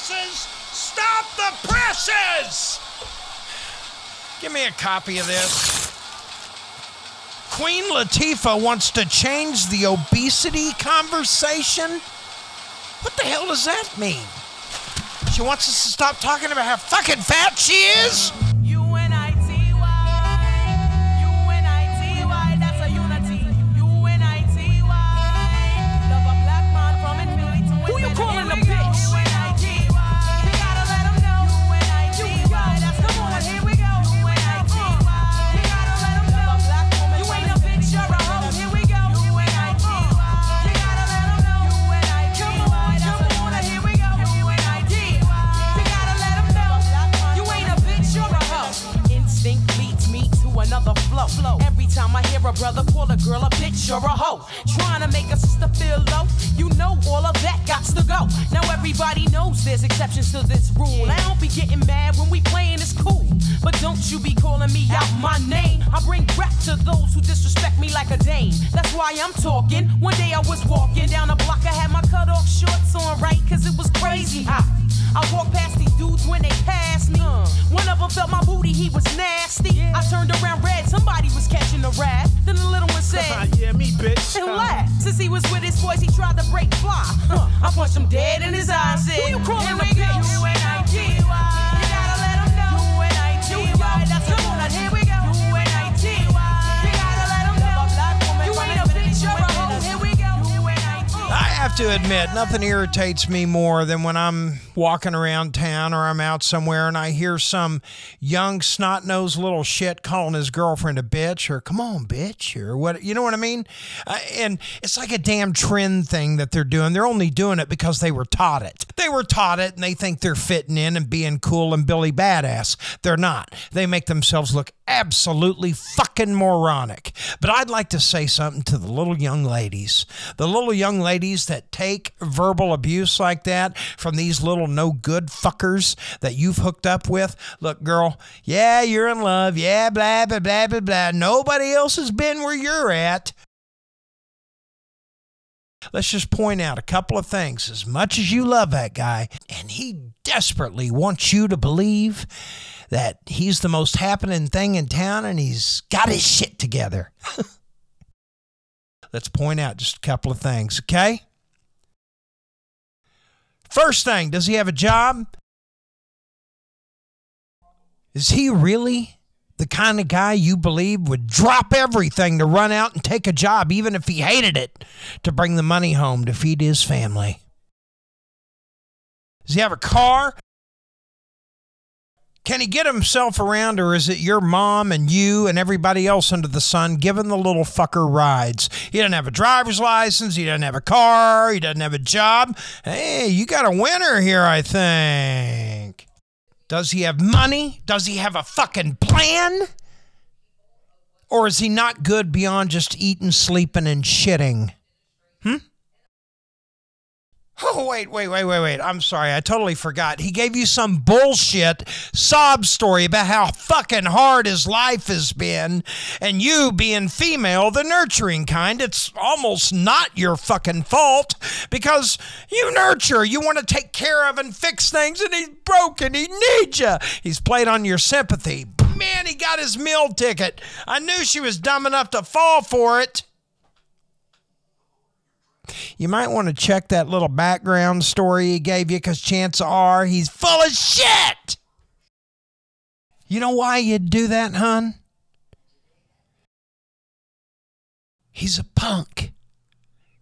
presses! Stop the presses! Give me a copy of this. Queen Latifah wants to change the obesity conversation? What the hell does that mean? She wants us to stop talking about how fucking fat she is? Booty, he was nasty. I turned around red, somebody was catching a rat. Then the little one said, yeah, me, bitch. and uh-huh. laughed. Since he was with his boys, he tried to break fly. Huh. I punched him dead in his eyes. Said, Who you calling a bitch? You have to admit, nothing irritates me more than when I'm walking around town or I'm out somewhere and I hear some young snot nosed little shit calling his girlfriend a bitch or come on, bitch, or what, you know what I mean? Uh, and it's like a damn trend thing that they're doing. They're only doing it because they were taught it. They were taught it and they think they're fitting in and being cool and Billy Badass. They're not. They make themselves look absolutely fucking moronic. But I'd like to say something to the little young ladies, the little young ladies that take verbal abuse like that from these little no good fuckers that you've hooked up with. Look, girl, yeah, you're in love. Yeah, blah, blah, blah, blah, blah. Nobody else has been where you're at. Let's just point out a couple of things. As much as you love that guy, and he desperately wants you to believe that he's the most happening thing in town and he's got his shit together. Let's point out just a couple of things, okay? First thing, does he have a job? Is he really the kind of guy you believe would drop everything to run out and take a job, even if he hated it, to bring the money home to feed his family? Does he have a car? Can he get himself around, or is it your mom and you and everybody else under the sun giving the little fucker rides? He doesn't have a driver's license. He doesn't have a car. He doesn't have a job. Hey, you got a winner here, I think. Does he have money? Does he have a fucking plan? Or is he not good beyond just eating, sleeping, and shitting? Hmm? Oh, wait, wait, wait, wait, wait. I'm sorry. I totally forgot. He gave you some bullshit sob story about how fucking hard his life has been. And you, being female, the nurturing kind, it's almost not your fucking fault because you nurture. You want to take care of and fix things, and he's broken. He needs you. He's played on your sympathy. Man, he got his meal ticket. I knew she was dumb enough to fall for it you might want to check that little background story he gave you because chances are he's full of shit. You know why you'd do that, hun? He's a punk.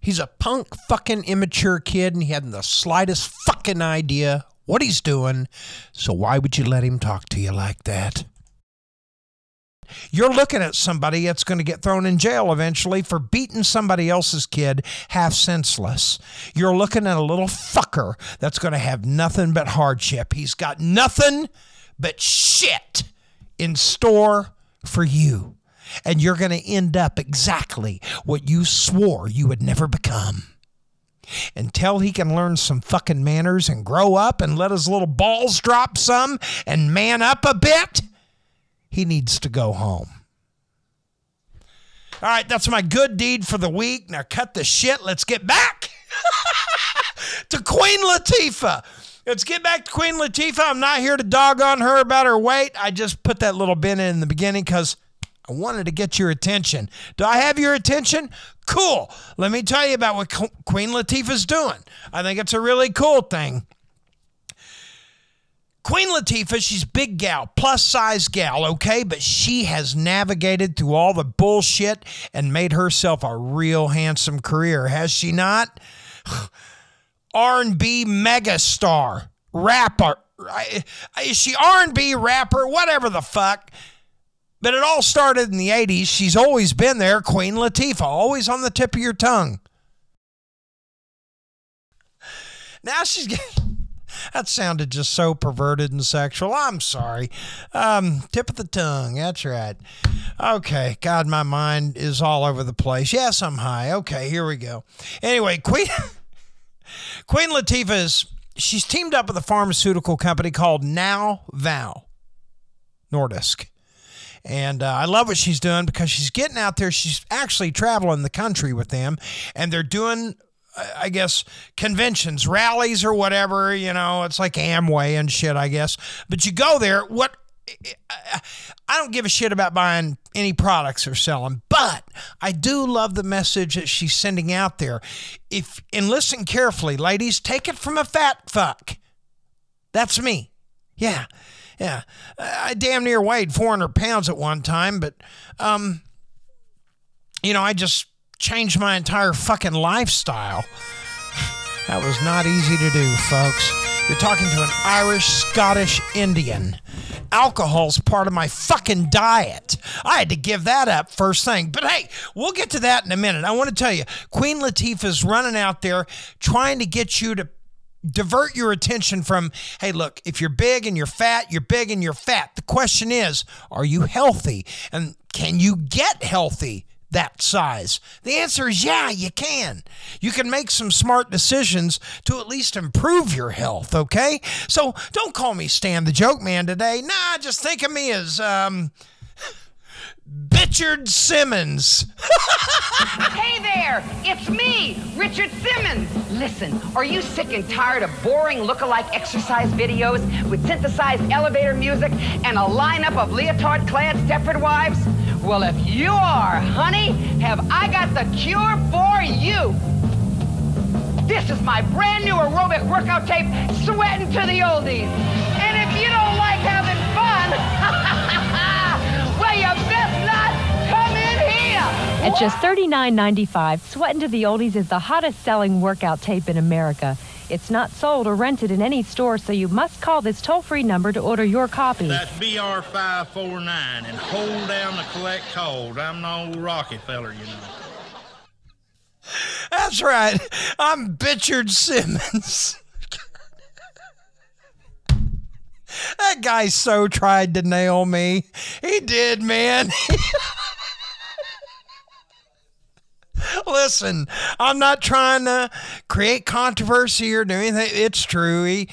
He's a punk fucking immature kid and he hadn't the slightest fucking idea what he's doing. So why would you let him talk to you like that? You're looking at somebody that's going to get thrown in jail eventually for beating somebody else's kid half senseless. You're looking at a little fucker that's going to have nothing but hardship. He's got nothing but shit in store for you. And you're going to end up exactly what you swore you would never become. Until he can learn some fucking manners and grow up and let his little balls drop some and man up a bit he needs to go home. All right, that's my good deed for the week. Now cut the shit. Let's get back to Queen Latifah. Let's get back to Queen Latifah. I'm not here to dog on her about her weight. I just put that little bit in the beginning because I wanted to get your attention. Do I have your attention? Cool. Let me tell you about what Queen Latifah's doing. I think it's a really cool thing. Queen Latifah, she's big gal, plus size gal, okay, but she has navigated through all the bullshit and made herself a real handsome career, has she not? R&B megastar, rapper. Is she R&B rapper? Whatever the fuck. But it all started in the 80s. She's always been there, Queen Latifah, always on the tip of your tongue. Now she's. That sounded just so perverted and sexual. I'm sorry. Um, tip of the tongue. That's right. Okay. God, my mind is all over the place. Yes, I'm high. Okay, here we go. Anyway, Queen Queen Latifah is she's teamed up with a pharmaceutical company called Now Val Nordisk. And uh, I love what she's doing because she's getting out there. She's actually traveling the country with them, and they're doing, I guess, conventions, rallies, or whatever. You know, it's like Amway and shit, I guess. But you go there. What I don't give a shit about buying any products or selling, but I do love the message that she's sending out there. If and listen carefully, ladies, take it from a fat fuck. That's me. Yeah. Yeah. I damn near weighed 400 pounds at one time, but, um, you know, I just changed my entire fucking lifestyle. That was not easy to do, folks. You're talking to an Irish, Scottish Indian. Alcohol's part of my fucking diet. I had to give that up first thing. But hey, we'll get to that in a minute. I want to tell you, Queen Latifah's running out there trying to get you to divert your attention from, hey, look, if you're big and you're fat, you're big and you're fat. The question is, are you healthy? And can you get healthy? That size? The answer is yeah, you can. You can make some smart decisions to at least improve your health, okay? So don't call me Stan the Joke Man today. Nah, just think of me as, um, Bitchard Simmons. Hey there, it's me, Richard Simmons. Listen, are you sick and tired of boring look-alike exercise videos with synthesized elevator music and a lineup of leotard-clad Stepford wives? Well, if you are, honey, have I got the cure for you. This is my brand new aerobic workout tape, Sweating to the Oldies. And if you don't like having fun, well, you best not come in here. At just $39.95, Sweatin' to the Oldies is the hottest selling workout tape in America. It's not sold or rented in any store, so you must call this toll free number to order your copy. That's BR549 and hold down the collect code. I'm no old Rockefeller, you know. That's right. I'm Bitchard Simmons. that guy so tried to nail me. He did, man. Listen, I'm not trying to create controversy or do anything. It's true. He,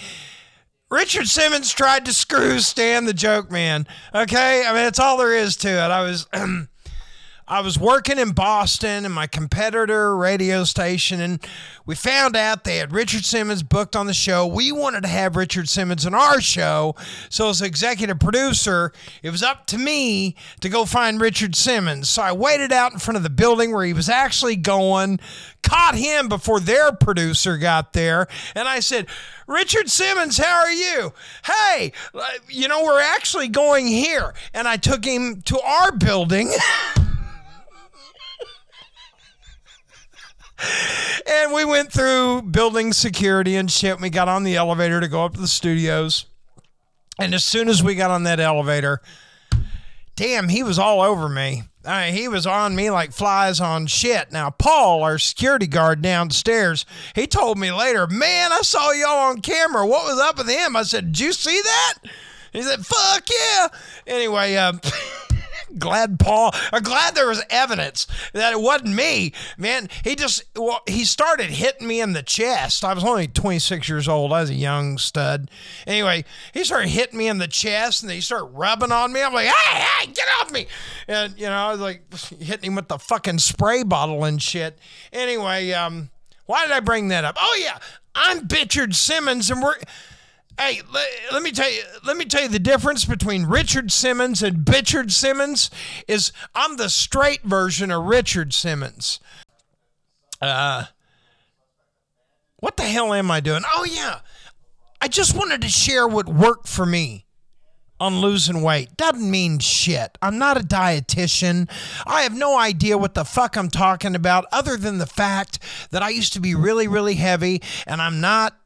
Richard Simmons tried to screw Stan the joke man. Okay? I mean, that's all there is to it. I was. I was working in Boston and my competitor radio station, and we found out they had Richard Simmons booked on the show. We wanted to have Richard Simmons on our show. So, as executive producer, it was up to me to go find Richard Simmons. So, I waited out in front of the building where he was actually going, caught him before their producer got there, and I said, Richard Simmons, how are you? Hey, uh, you know, we're actually going here. And I took him to our building. and we went through building security and shit. We got on the elevator to go up to the studios. And as soon as we got on that elevator, damn, he was all over me. He was on me like flies on shit. Now, Paul, our security guard downstairs, he told me later, man, I saw y'all on camera. What was up with him? I said, did you see that? He said, fuck yeah. Anyway, um, glad Paul, or glad there was evidence that it wasn't me, man. He just, well, he started hitting me in the chest. I was only 26 years old. I was a young stud. Anyway, he started hitting me in the chest and he started rubbing on me. I'm like, hey, hey, get off me. And, you know, I was like hitting him with the fucking spray bottle and shit. Anyway, um, why did I bring that up? Oh, yeah, I'm Bitchard Simmons and we're, Hey, let, let me tell you. Let me tell you the difference between Richard Simmons and Bitchard Simmons is I'm the straight version of Richard Simmons. Uh, what the hell am I doing? Oh yeah, I just wanted to share what worked for me on losing weight. Doesn't mean shit. I'm not a dietitian. I have no idea what the fuck I'm talking about, other than the fact that I used to be really, really heavy, and I'm not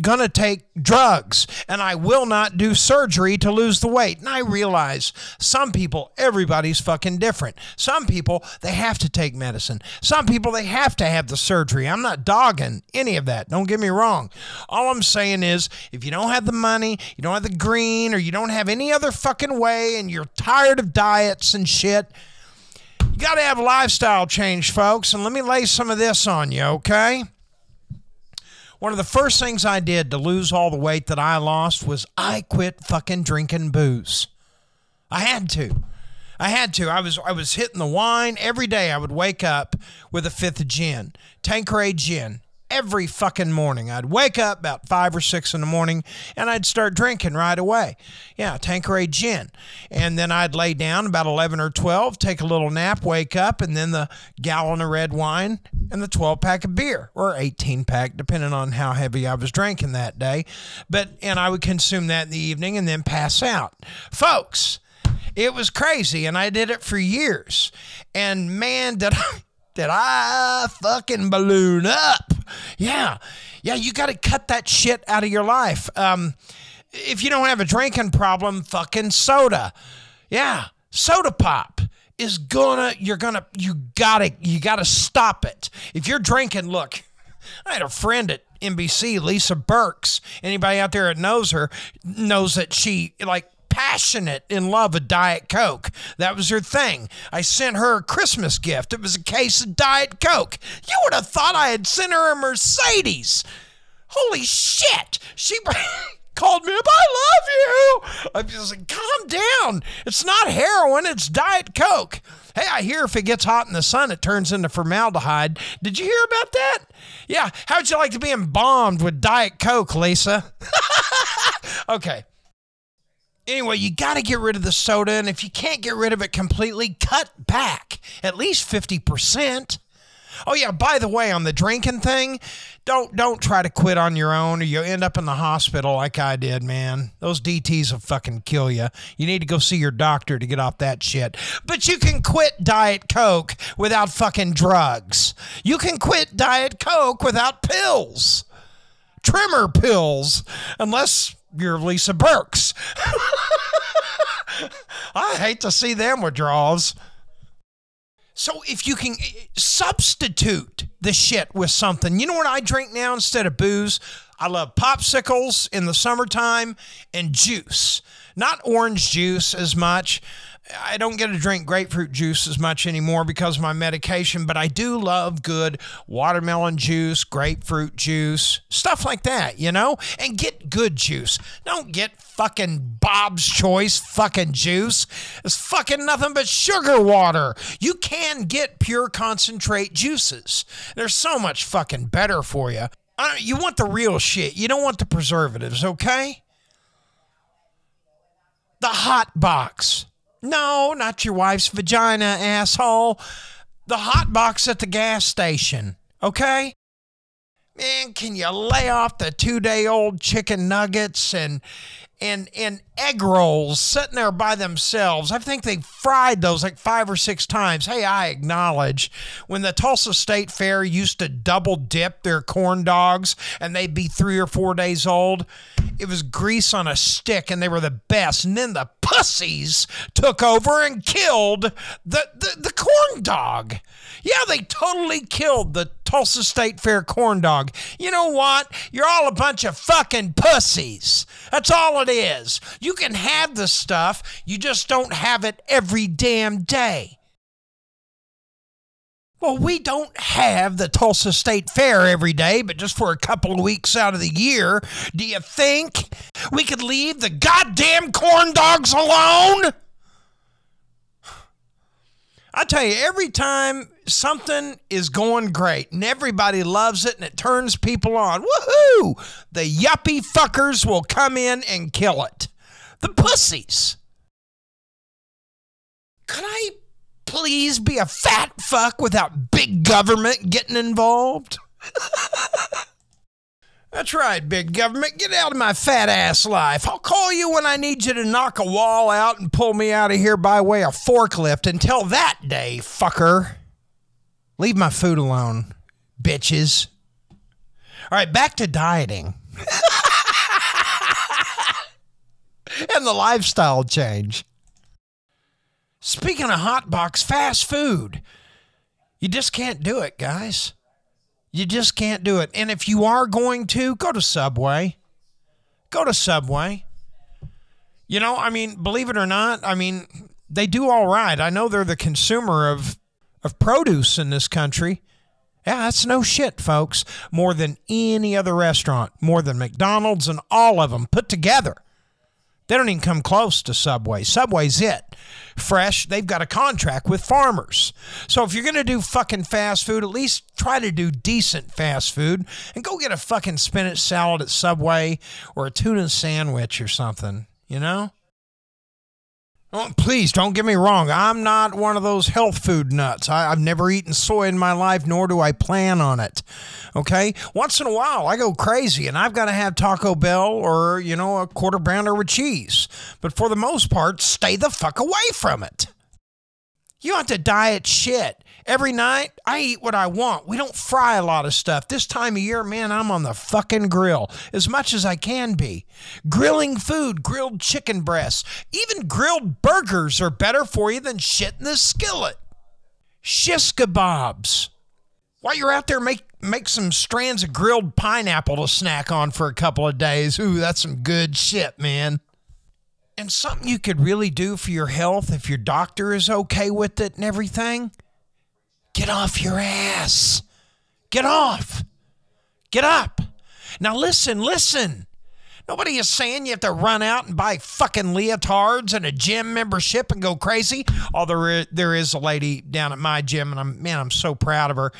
gonna take drugs and I will not do surgery to lose the weight. And I realize some people, everybody's fucking different. Some people, they have to take medicine. Some people, they have to have the surgery. I'm not dogging any of that. Don't get me wrong. All I'm saying is if you don't have the money, you don't have the green, or you don't have any other fucking way, and you're tired of diets and shit, you got to have lifestyle change, folks. And let me lay some of this on you, okay? One of the first things I did to lose all the weight that I lost was I quit fucking drinking booze. I had to. I had to. I was I was hitting the wine every day. I would wake up with a fifth of gin, Tanqueray gin, every fucking morning. I'd wake up about five or six in the morning and I'd start drinking right away. Yeah, Tanqueray gin. And then I'd lay down about 11 or 12, take a little nap, wake up, and then the gallon of red wine and the 12 pack of beer or 18 pack, depending on how heavy I was drinking that day. But, and I would consume that in the evening and then pass out. Folks, it was crazy and I did it for years. And man, did I did I fucking balloon up? Yeah. Yeah, you got to cut that shit out of your life. Um, if you don't have a drinking problem, fucking soda. Yeah, soda pop is gonna, you're gonna, you gotta, you gotta stop it. If you're drinking, look, I had a friend at NBC, Lisa Burks. Anybody out there that knows her knows that she, like, passionate in love with Diet Coke. That was her thing. I sent her a Christmas gift. It was a case of Diet Coke. You would have thought I had sent her a Mercedes. Holy shit. She called me up. I love you. I'm just like, calm down. It's not heroin, it's Diet Coke. Hey, I hear if it gets hot in the sun, it turns into formaldehyde. Did you hear about that? Yeah. How'd you like to be embalmed with Diet Coke, Lisa? okay. Anyway, you got to get rid of the soda, and if you can't get rid of it completely, cut back at least 50%. Oh yeah, by the way, on the drinking thing, don't don't try to quit on your own or you'll end up in the hospital like I did, man. Those DTs will fucking kill you. You need to go see your doctor to get off that shit. But you can quit Diet Coke without fucking drugs. You can quit Diet Coke without pills. Trimmer pills, unless you're Lisa Burks. I hate to see them withdrawals. So if you can eh, substitute the shit with something, you know what I drink now instead of booze? I love popsicles in the summertime and juice. Not orange juice as much. I don't get to drink grapefruit juice as much anymore because of my medication, but I do love good watermelon juice, grapefruit juice, stuff like that, you know? And get good juice. Don't get fucking Bob's Choice fucking juice. It's fucking nothing but sugar water. You can get pure concentrate juices. They're so much fucking better for you. Uh, you want the real shit. You don't want the preservatives, okay? The hot box. No, not your wife's vagina, asshole. The hot box at the gas station, okay? Man, can you lay off the two day old chicken nuggets and and and egg rolls sitting there by themselves? I think they fried those like five or six times. Hey, I acknowledge when the Tulsa State Fair used to double dip their corn dogs and they'd be three or four days old. It was grease on a stick and they were the best. And then the pussies took over and killed the, the, the corn dog. Yeah, they totally killed the Tulsa State Fair corn dog. You know what? You're all a bunch of fucking pussies. That's all it is. You can have the stuff, you just don't have it every damn day. Well, we don't have the Tulsa State Fair every day, but just for a couple of weeks out of the year. Do you think we could leave the goddamn corn dogs alone? I tell you, every time something is going great and everybody loves it and it turns people on. Woohoo! The yuppie fuckers will come in and kill it. The pussies. Could I please be a fat fuck without big government getting involved? That's right, big government. Get out of my fat ass life. I'll call you when I need you to knock a wall out and pull me out of here by way of forklift. Until that day, fucker. Leave my food alone, bitches. All right, back to dieting. and the lifestyle change. Speaking of hot box fast food, you just can't do it, guys. You just can't do it. And if you are going to, go to Subway. Go to Subway. You know, I mean, believe it or not, I mean, they do all right. I know they're the consumer of of produce in this country. Yeah, that's no shit, folks. More than any other restaurant, more than McDonald's and all of them put together. They don't even come close to Subway. Subway's it. Fresh, they've got a contract with farmers. So if you're going to do fucking fast food, at least try to do decent fast food and go get a fucking spinach salad at Subway or a tuna sandwich or something, you know? Oh, please don't get me wrong. I'm not one of those health food nuts. I, I've never eaten soy in my life, nor do I plan on it. Okay? Once in a while, I go crazy and I've got to have Taco Bell or, you know, a quarter pounder with cheese. But for the most part, stay the fuck away from it. You have to diet shit. Every night, I eat what I want. We don't fry a lot of stuff. This time of year, man, I'm on the fucking grill as much as I can be. Grilling food, grilled chicken breasts, even grilled burgers are better for you than shit in the skillet. Shish kebabs. While you're out there, make make some strands of grilled pineapple to snack on for a couple of days. Ooh, that's some good shit, man. And something you could really do for your health if your doctor is okay with it and everything get off your ass. Get off. Get up. Now, listen, listen. Nobody is saying you have to run out and buy fucking leotards and a gym membership and go crazy. Although there- is a lady down at my gym, and I'm man, I'm so proud of her.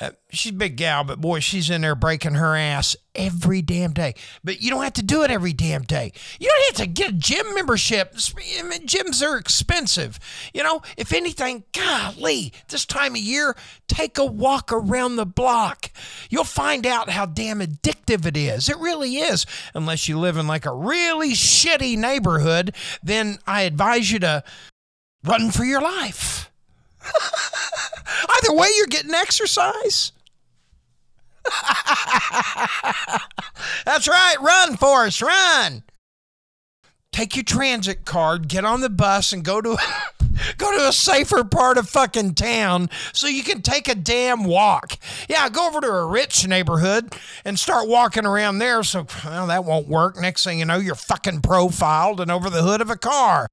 Uh, she's a big gal, but boy, she's in there breaking her ass every damn day. But you don't have to do it every damn day. You don't have to get a gym membership. Gyms are expensive. You know, if anything, golly, this time of year, take a walk around the block. You'll find out how damn addictive it is. It really is. Unless you live in like a really shitty neighborhood, then I advise you to run for your life. Either way, you're getting exercise. That's right. Run, Forrest, run. Take your transit card, get on the bus, and go to go to a safer part of fucking town so you can take a damn walk. Yeah, go over to a rich neighborhood and start walking around there. So well, that won't work. Next thing you know, you're fucking profiled and over the hood of a car.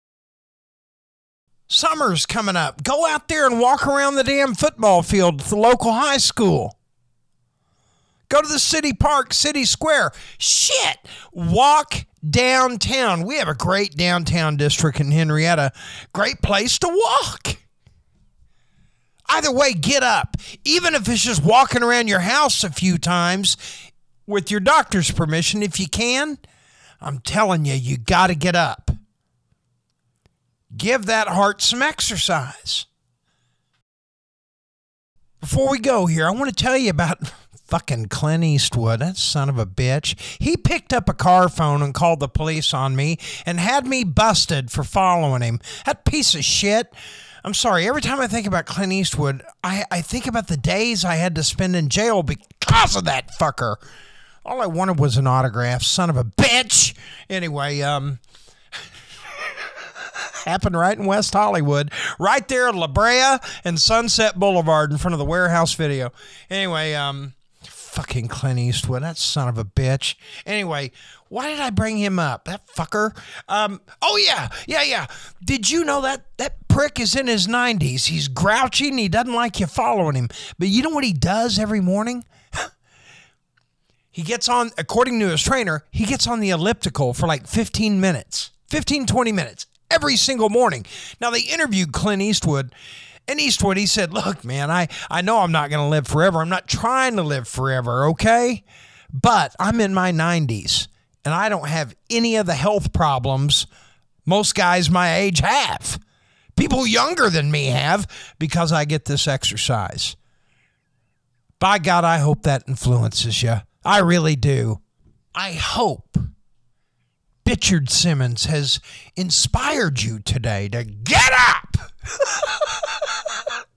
Summer's coming up. Go out there and walk around the damn football field at the local high school. Go to the city park, city square. Shit. Walk downtown. We have a great downtown district in Henrietta. Great place to walk. Either way, get up. Even if it's just walking around your house a few times with your doctor's permission, if you can, I'm telling you, you got to get up give that heart some exercise. Before we go here, I want to tell you about fucking Clint Eastwood, that son of a bitch. He picked up a car phone and called the police on me and had me busted for following him. That piece of shit. I'm sorry, every time I think about Clint Eastwood, I, I think about the days I had to spend in jail because of that fucker. All I wanted was an autograph, son of a bitch. Anyway, um, happened right in West Hollywood, right there at La Brea and Sunset Boulevard in front of the warehouse video. Anyway, um, fucking Clint Eastwood, that son of a bitch. Anyway, why did I bring him up? That fucker. Um, oh yeah, yeah, yeah. Did you know that that prick is in his 90s? He's grouchy and he doesn't like you following him. But you know what he does every morning? he gets on, according to his trainer, he gets on the elliptical for like 15 minutes, 15, 20 minutes every single morning. Now, they interviewed Clint Eastwood, And Eastwood, he said, Look, man, I, I know I'm not going to live forever. I'm not trying to live forever, okay? But I'm in my 90s and I don't have any of the health problems most guys my age have. People younger than me have because I get this exercise. By God, I hope that influences you. I really do. I hope Richard Simmons has inspired you today to get up.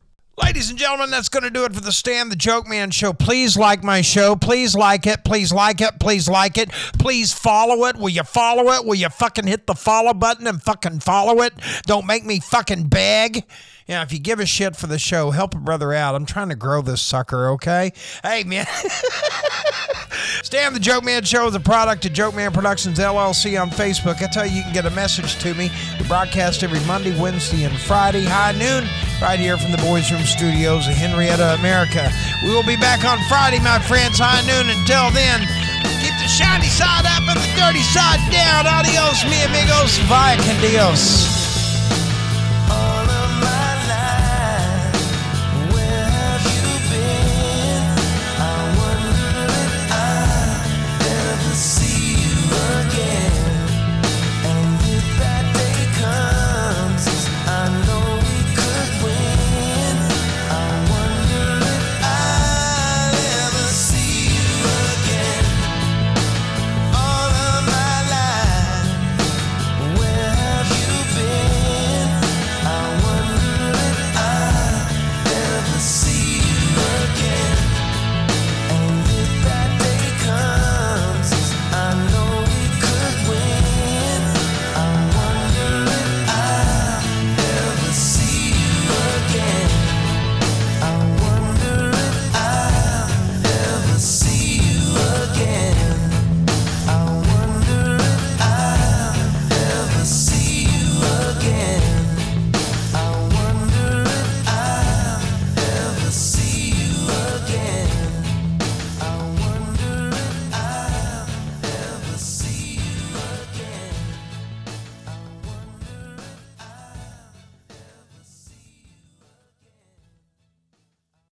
Ladies and gentlemen, that's going to do it for the Stand the Joke Man show. Please like my show. Please like it. Please like it. Please like it. Please follow it. Will you follow it? Will you fucking hit the follow button and fucking follow it? Don't make me fucking beg. Yeah, if you give a shit for the show, help a brother out. I'm trying to grow this sucker, okay? Hey, man. Stan the Joke Man Show is a product of Joke Man Productions LLC on Facebook. I tell you, you can get a message to me. We broadcast every Monday, Wednesday, and Friday, high noon, right here from the Boys Room Studios of Henrietta, America. We will be back on Friday, my friends, high noon. Until then, keep the shiny side up and the dirty side down. Adios, mi amigos. Vaya con Dios.